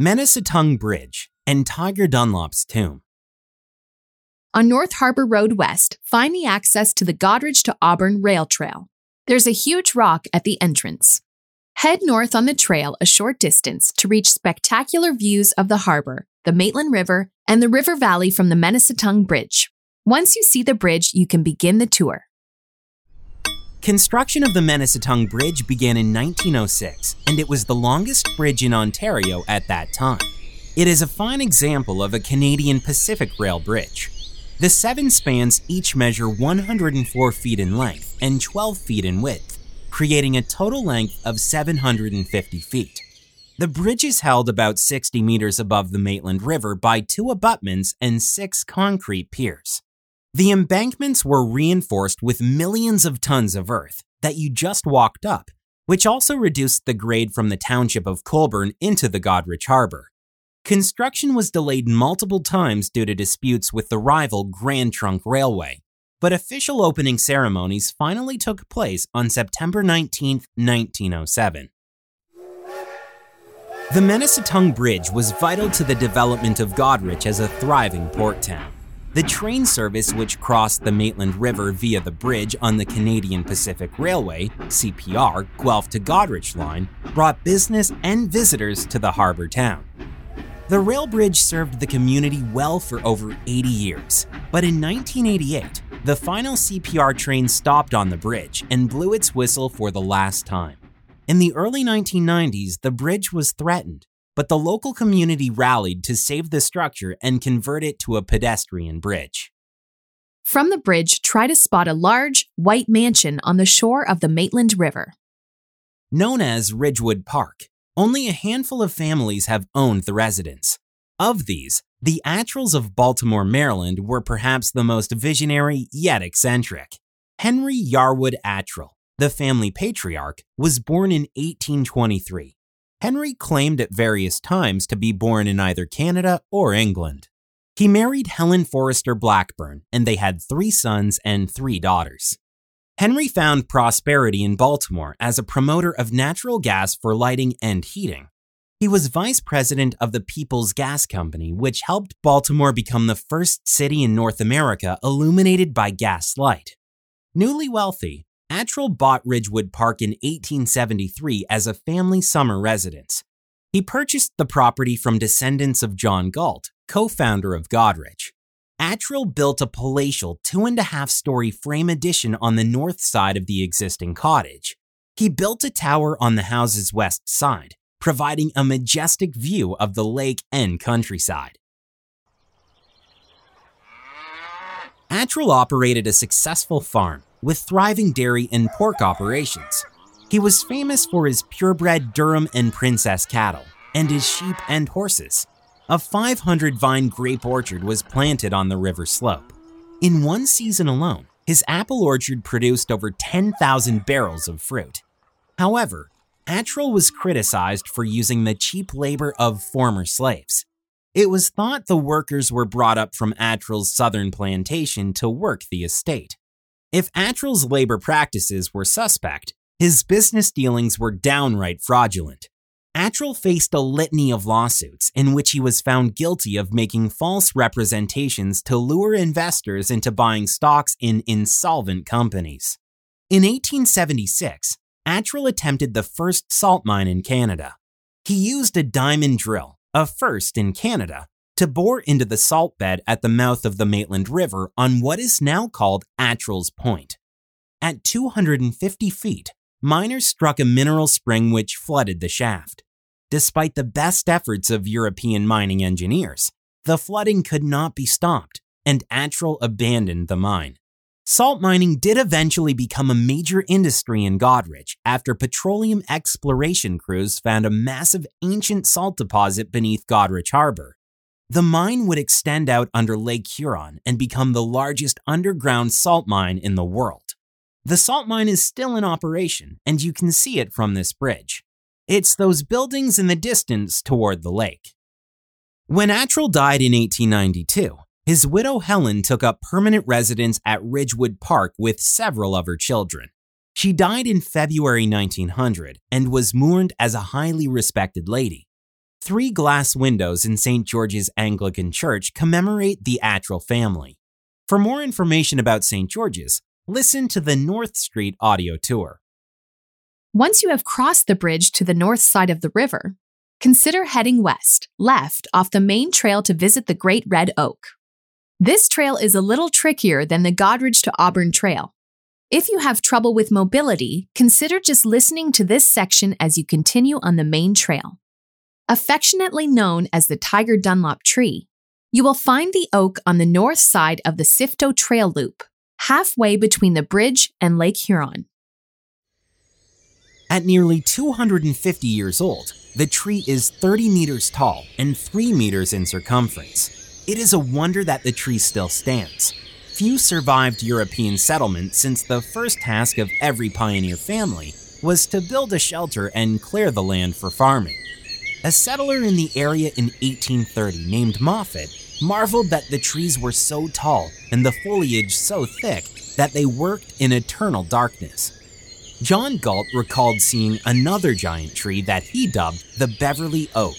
Menesetung Bridge, and Tiger Dunlop's tomb. On North Harbor Road West, find the access to the Goderich to Auburn Rail Trail. There's a huge rock at the entrance. Head north on the trail a short distance to reach spectacular views of the harbor, the Maitland River, and the river valley from the Menesetung Bridge. Once you see the bridge, you can begin the tour. Construction of the Menesetung Bridge began in 1906, and it was the longest bridge in Ontario at that time. It is a fine example of a Canadian Pacific Rail bridge. The seven spans each measure 104 feet in length and 12 feet in width, creating a total length of 750 feet. The bridge is held about 60 meters above the Maitland River by two abutments and six concrete piers. The embankments were reinforced with millions of tons of earth that you just walked up, which also reduced the grade from the township of Colborne into the Goderich Harbor. Construction was delayed multiple times due to disputes with the rival Grand Trunk Railway, but official opening ceremonies finally took place on September 19, 1907. The Menesetung Bridge was vital to the development of Goderich as a thriving port town. The train service, which crossed the Maitland River via the bridge on the Canadian Pacific Railway, CPR, Guelph to Goderich line, brought business and visitors to the harbor town. The rail bridge served the community well for over 80 years, but in 1988, the final CPR train stopped on the bridge and blew its whistle for the last time. In the early 1990s, the bridge was threatened, but the local community rallied to save the structure and convert it to a pedestrian bridge. From the bridge, try to spot a large, white mansion on the shore of the Maitland River. Known as Ridgewood Park, only a handful of families have owned the residence. Of these, the Atrills of Baltimore, Maryland were perhaps the most visionary yet eccentric. Henry Yarwood Atrill, the family patriarch, was born in 1823. Henry claimed at various times to be born in either Canada or England. He married Helen Forrester Blackburn, and they had three sons and three daughters. Henry found prosperity in Baltimore as a promoter of natural gas for lighting and heating. He was vice president of the People's Gas Company, which helped Baltimore become the first city in North America illuminated by gas light. Newly wealthy, Atrill bought Ridgewood Park in 1873 as a family summer residence. He purchased the property from descendants of John Galt, co founder of Goderich. Atrill built a palatial two and a half story frame addition on the north side of the existing cottage. He built a tower on the house's west side, providing a majestic view of the lake and countryside. Atrill operated a successful farm with thriving dairy and pork operations. He was famous for his purebred Durham and Princess cattle and his sheep and horses. A 500 vine grape orchard was planted on the river slope. In one season alone, his apple orchard produced over 10,000 barrels of fruit. However, Atrill was criticized for using the cheap labor of former slaves. It was thought the workers were brought up from Atrill's southern plantation to work the estate. If Atrill's labor practices were suspect, his business dealings were downright fraudulent. Atrill faced a litany of lawsuits in which he was found guilty of making false representations to lure investors into buying stocks in insolvent companies. In 1876, Atrill attempted the first salt mine in Canada. He used a diamond drill, a first in Canada, to bore into the salt bed at the mouth of the Maitland River on what is now called Atrill's Point. At 250 feet, miners struck a mineral spring which flooded the shaft. Despite the best efforts of European mining engineers, the flooding could not be stopped, and Atrill abandoned the mine. Salt mining did eventually become a major industry in Goderich after petroleum exploration crews found a massive ancient salt deposit beneath Goderich Harbor. The mine would extend out under Lake Huron and become the largest underground salt mine in the world. The salt mine is still in operation, and you can see it from this bridge. It's those buildings in the distance toward the lake. When Atrill died in 1892, his widow Helen took up permanent residence at Ridgewood Park with several of her children. She died in February 1900 and was mourned as a highly respected lady. Three glass windows in St. George's Anglican Church commemorate the Atrill family. For more information about St. George's, listen to the North Street audio tour. Once you have crossed the bridge to the north side of the river, consider heading west, left, off the main trail to visit the Great Red Oak. This trail is a little trickier than the Goderich to Auburn Trail. If you have trouble with mobility, consider just listening to this section as you continue on the main trail. Affectionately known as the Tiger Dunlop tree, you will find the oak on the north side of the Sifto Trail Loop, halfway between the bridge and Lake Huron. At nearly 250 years old, the tree is 30 meters tall and 3 meters in circumference. It is a wonder that the tree still stands. Few survived European settlement since the first task of every pioneer family was to build a shelter and clear the land for farming. A settler in the area in 1830 named Moffat marveled that the trees were so tall and the foliage so thick that they worked in eternal darkness. John Galt recalled seeing another giant tree that he dubbed the Beverly Oak.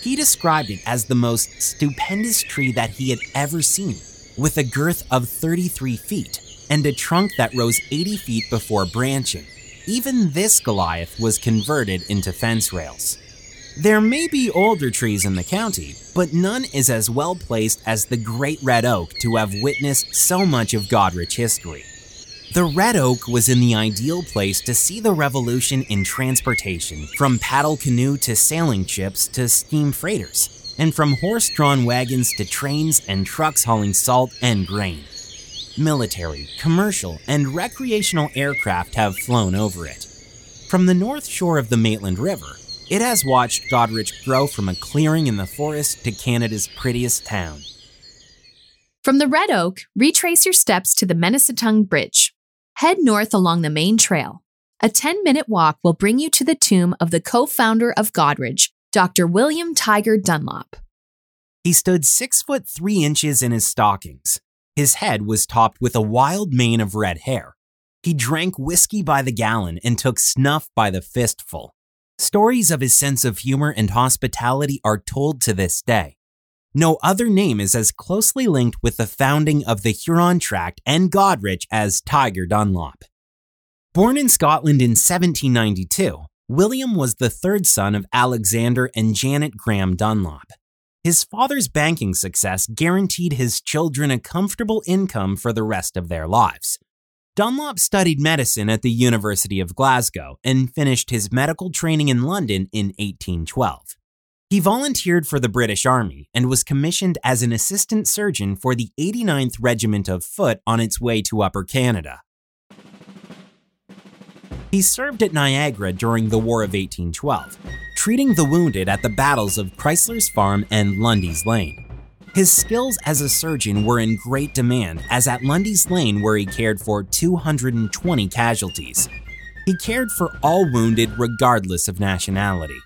He described it as the most stupendous tree that he had ever seen, with a girth of 33 feet and a trunk that rose 80 feet before branching. Even this Goliath was converted into fence rails. There may be older trees in the county, but none is as well placed as the Great Red Oak to have witnessed so much of Goderich history. The Red Oak was in the ideal place to see the revolution in transportation, from paddle canoe to sailing ships to steam freighters, and from horse drawn wagons to trains and trucks hauling salt and grain. Military, commercial, and recreational aircraft have flown over it. From the north shore of the Maitland River, it has watched Goderich grow from a clearing in the forest to Canada's prettiest town. From the Red Oak, retrace your steps to the Menesetung Bridge. Head north along the main trail. A 10 minute walk will bring you to the tomb of the co founder of Goderich, Dr. William Tiger Dunlop. He stood six foot three inches in his stockings. His head was topped with a wild mane of red hair. He drank whiskey by the gallon and took snuff by the fistful. Stories of his sense of humor and hospitality are told to this day. No other name is as closely linked with the founding of the Huron Tract and Goderich as Tiger Dunlop. Born in Scotland in 1792, William was the third son of Alexander and Janet Graham Dunlop. His father's banking success guaranteed his children a comfortable income for the rest of their lives. Dunlop studied medicine at the University of Glasgow and finished his medical training in London in 1812. He volunteered for the British Army and was commissioned as an assistant surgeon for the 89th Regiment of Foot on its way to Upper Canada. He served at Niagara during the War of 1812, treating the wounded at the battles of Chrysler's Farm and Lundy's Lane. His skills as a surgeon were in great demand, as at Lundy's Lane, where he cared for 220 casualties. He cared for all wounded regardless of nationality.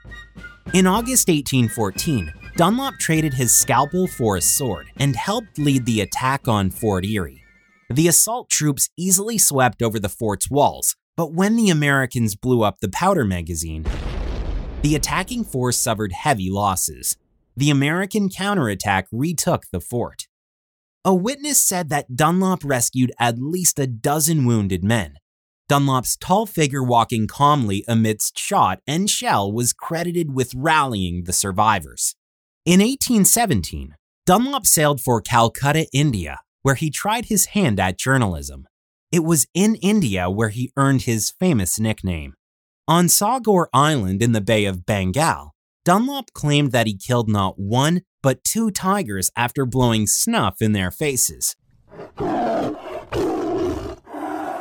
In August 1814, Dunlop traded his scalpel for a sword and helped lead the attack on Fort Erie. The assault troops easily swept over the fort's walls, but when the Americans blew up the powder magazine, the attacking force suffered heavy losses the American counterattack retook the fort. A witness said that Dunlop rescued at least a dozen wounded men. Dunlop's tall figure walking calmly amidst shot and shell was credited with rallying the survivors. In 1817, Dunlop sailed for Calcutta, India, where he tried his hand at journalism. It was in India where he earned his famous nickname. On Sagor Island in the Bay of Bengal, Dunlop claimed that he killed not one, but two tigers after blowing snuff in their faces.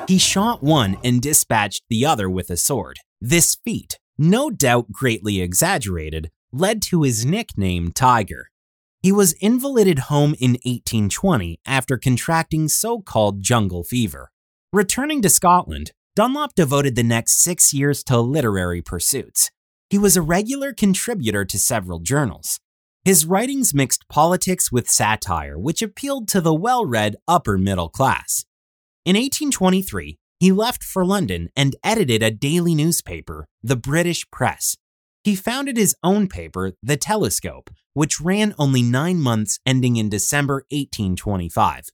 He shot one and dispatched the other with a sword. This feat, no doubt greatly exaggerated, led to his nickname Tiger. He was invalided home in 1820 after contracting so called jungle fever. Returning to Scotland, Dunlop devoted the next six years to literary pursuits. He was a regular contributor to several journals. His writings mixed politics with satire, which appealed to the well read upper middle class. In 1823, he left for London and edited a daily newspaper, the British Press. He founded his own paper, The Telescope, which ran only nine months ending in December 1825.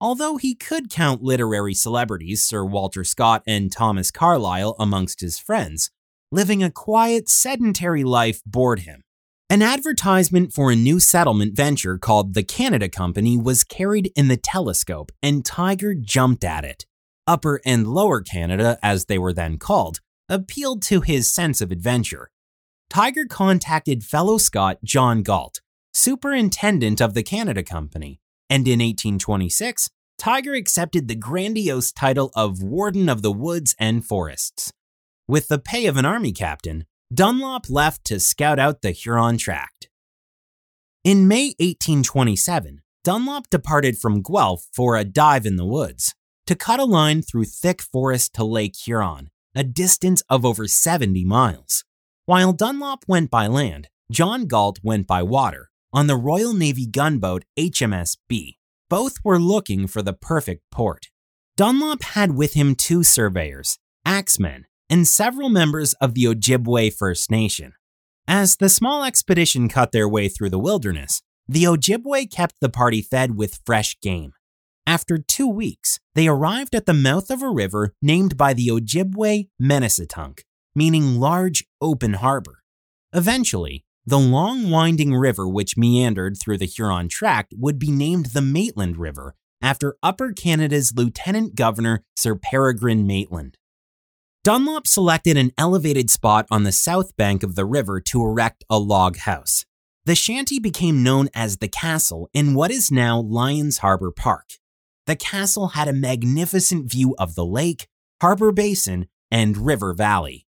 Although he could count literary celebrities Sir Walter Scott and Thomas Carlyle amongst his friends, living a quiet, sedentary life bored him. An advertisement for a new settlement venture called the Canada Company was carried in the telescope, and Tiger jumped at it. Upper and Lower Canada, as they were then called, appealed to his sense of adventure. Tiger contacted fellow Scot John Galt, superintendent of the Canada Company, and in 1826, Tiger accepted the grandiose title of Warden of the Woods and Forests. With the pay of an army captain, Dunlop left to scout out the Huron Tract. In May 1827, Dunlop departed from Guelph for a dive in the woods to cut a line through thick forest to Lake Huron, a distance of over 70 miles. While Dunlop went by land, John Galt went by water on the Royal Navy gunboat HMS Bee. Both were looking for the perfect port. Dunlop had with him two surveyors, axemen, and several members of the Ojibwe First Nation. As the small expedition cut their way through the wilderness, the Ojibwe kept the party fed with fresh game. After two weeks, they arrived at the mouth of a river named by the Ojibwe Menisitunk, meaning large open harbor. Eventually, the long winding river which meandered through the Huron Tract would be named the Maitland River after Upper Canada's Lieutenant Governor Sir Peregrine Maitland. Dunlop selected an elevated spot on the south bank of the river to erect a log house. The shanty became known as the Castle in what is now Lions Harbor Park. The castle had a magnificent view of the lake, harbor basin, and river valley.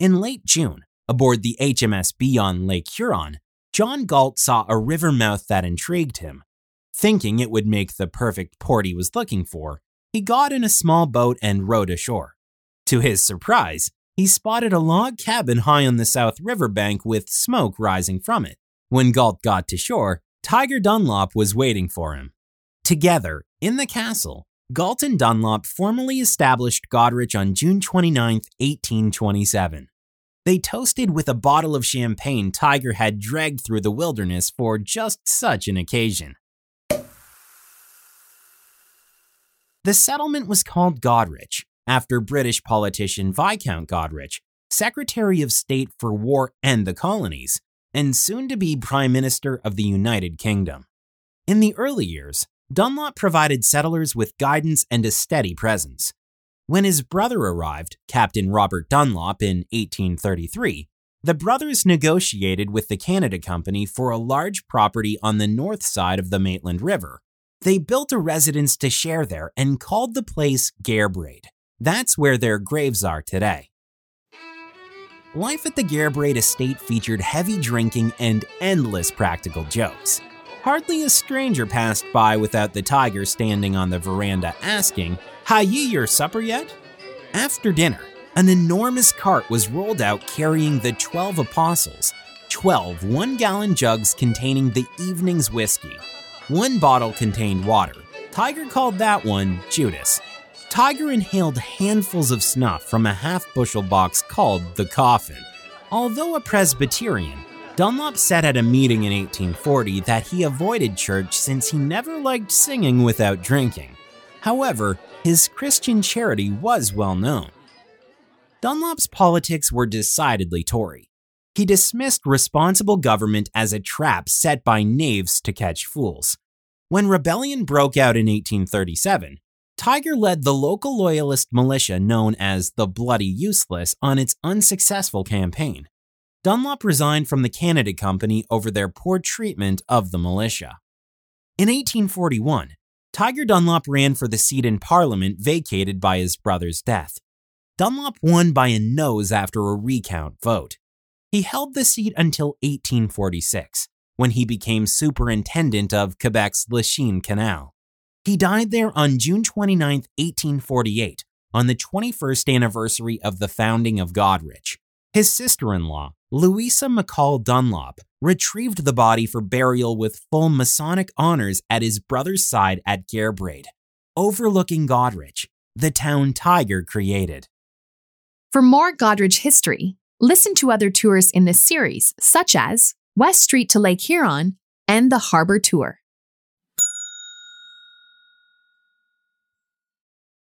In late June, aboard the HMS Bee on Lake Huron, John Galt saw a river mouth that intrigued him. Thinking it would make the perfect port he was looking for, he got in a small boat and rowed ashore. To his surprise, he spotted a log cabin high on the South River bank with smoke rising from it. When Galt got to shore, Tiger Dunlop was waiting for him. Together, in the castle, Galt and Dunlop formally established Goderich on June 29, 1827. They toasted with a bottle of champagne Tiger had dragged through the wilderness for just such an occasion. The settlement was called Goderich, after British politician Viscount Goderich, Secretary of State for War and the Colonies, and soon to be Prime Minister of the United Kingdom. In the early years, Dunlop provided settlers with guidance and a steady presence. When his brother arrived, Captain Robert Dunlop, in 1833, the brothers negotiated with the Canada Company for a large property on the north side of the Maitland River. They built a residence to share there and called the place Gairbraid. That's where their graves are today. Life at the Gairbraid estate featured heavy drinking and endless practical jokes. Hardly a stranger passed by without the tiger standing on the veranda asking, Ha ye your supper yet? After dinner, an enormous cart was rolled out carrying the 12 apostles, 12 one gallon jugs containing the evening's whiskey. One bottle contained water. Tiger called that one Judas, Tiger inhaled handfuls of snuff from a half bushel box called the coffin. Although a Presbyterian, Dunlop said at a meeting in 1840 that he avoided church since he never liked singing without drinking. However, his Christian charity was well known. Dunlop's politics were decidedly Tory. He dismissed responsible government as a trap set by knaves to catch fools. When rebellion broke out in 1837, Tiger led the local loyalist militia known as the Bloody Useless on its unsuccessful campaign. Dunlop resigned from the Canada Company over their poor treatment of the militia. In 1841, Tiger Dunlop ran for the seat in Parliament vacated by his brother's death. Dunlop won by a nose after a recount vote. He held the seat until 1846, when he became superintendent of Quebec's Lachine Canal. He died there on June 29, 1848, on the 21st anniversary of the founding of Goderich. His sister in law, Louisa McCall Dunlop, retrieved the body for burial with full Masonic honors at his brother's side at Gairbraid, overlooking Goderich, the town Tiger created. For more Goderich history, Listen to other tours in this series, such as West Street to Lake Huron and the Harbor Tour.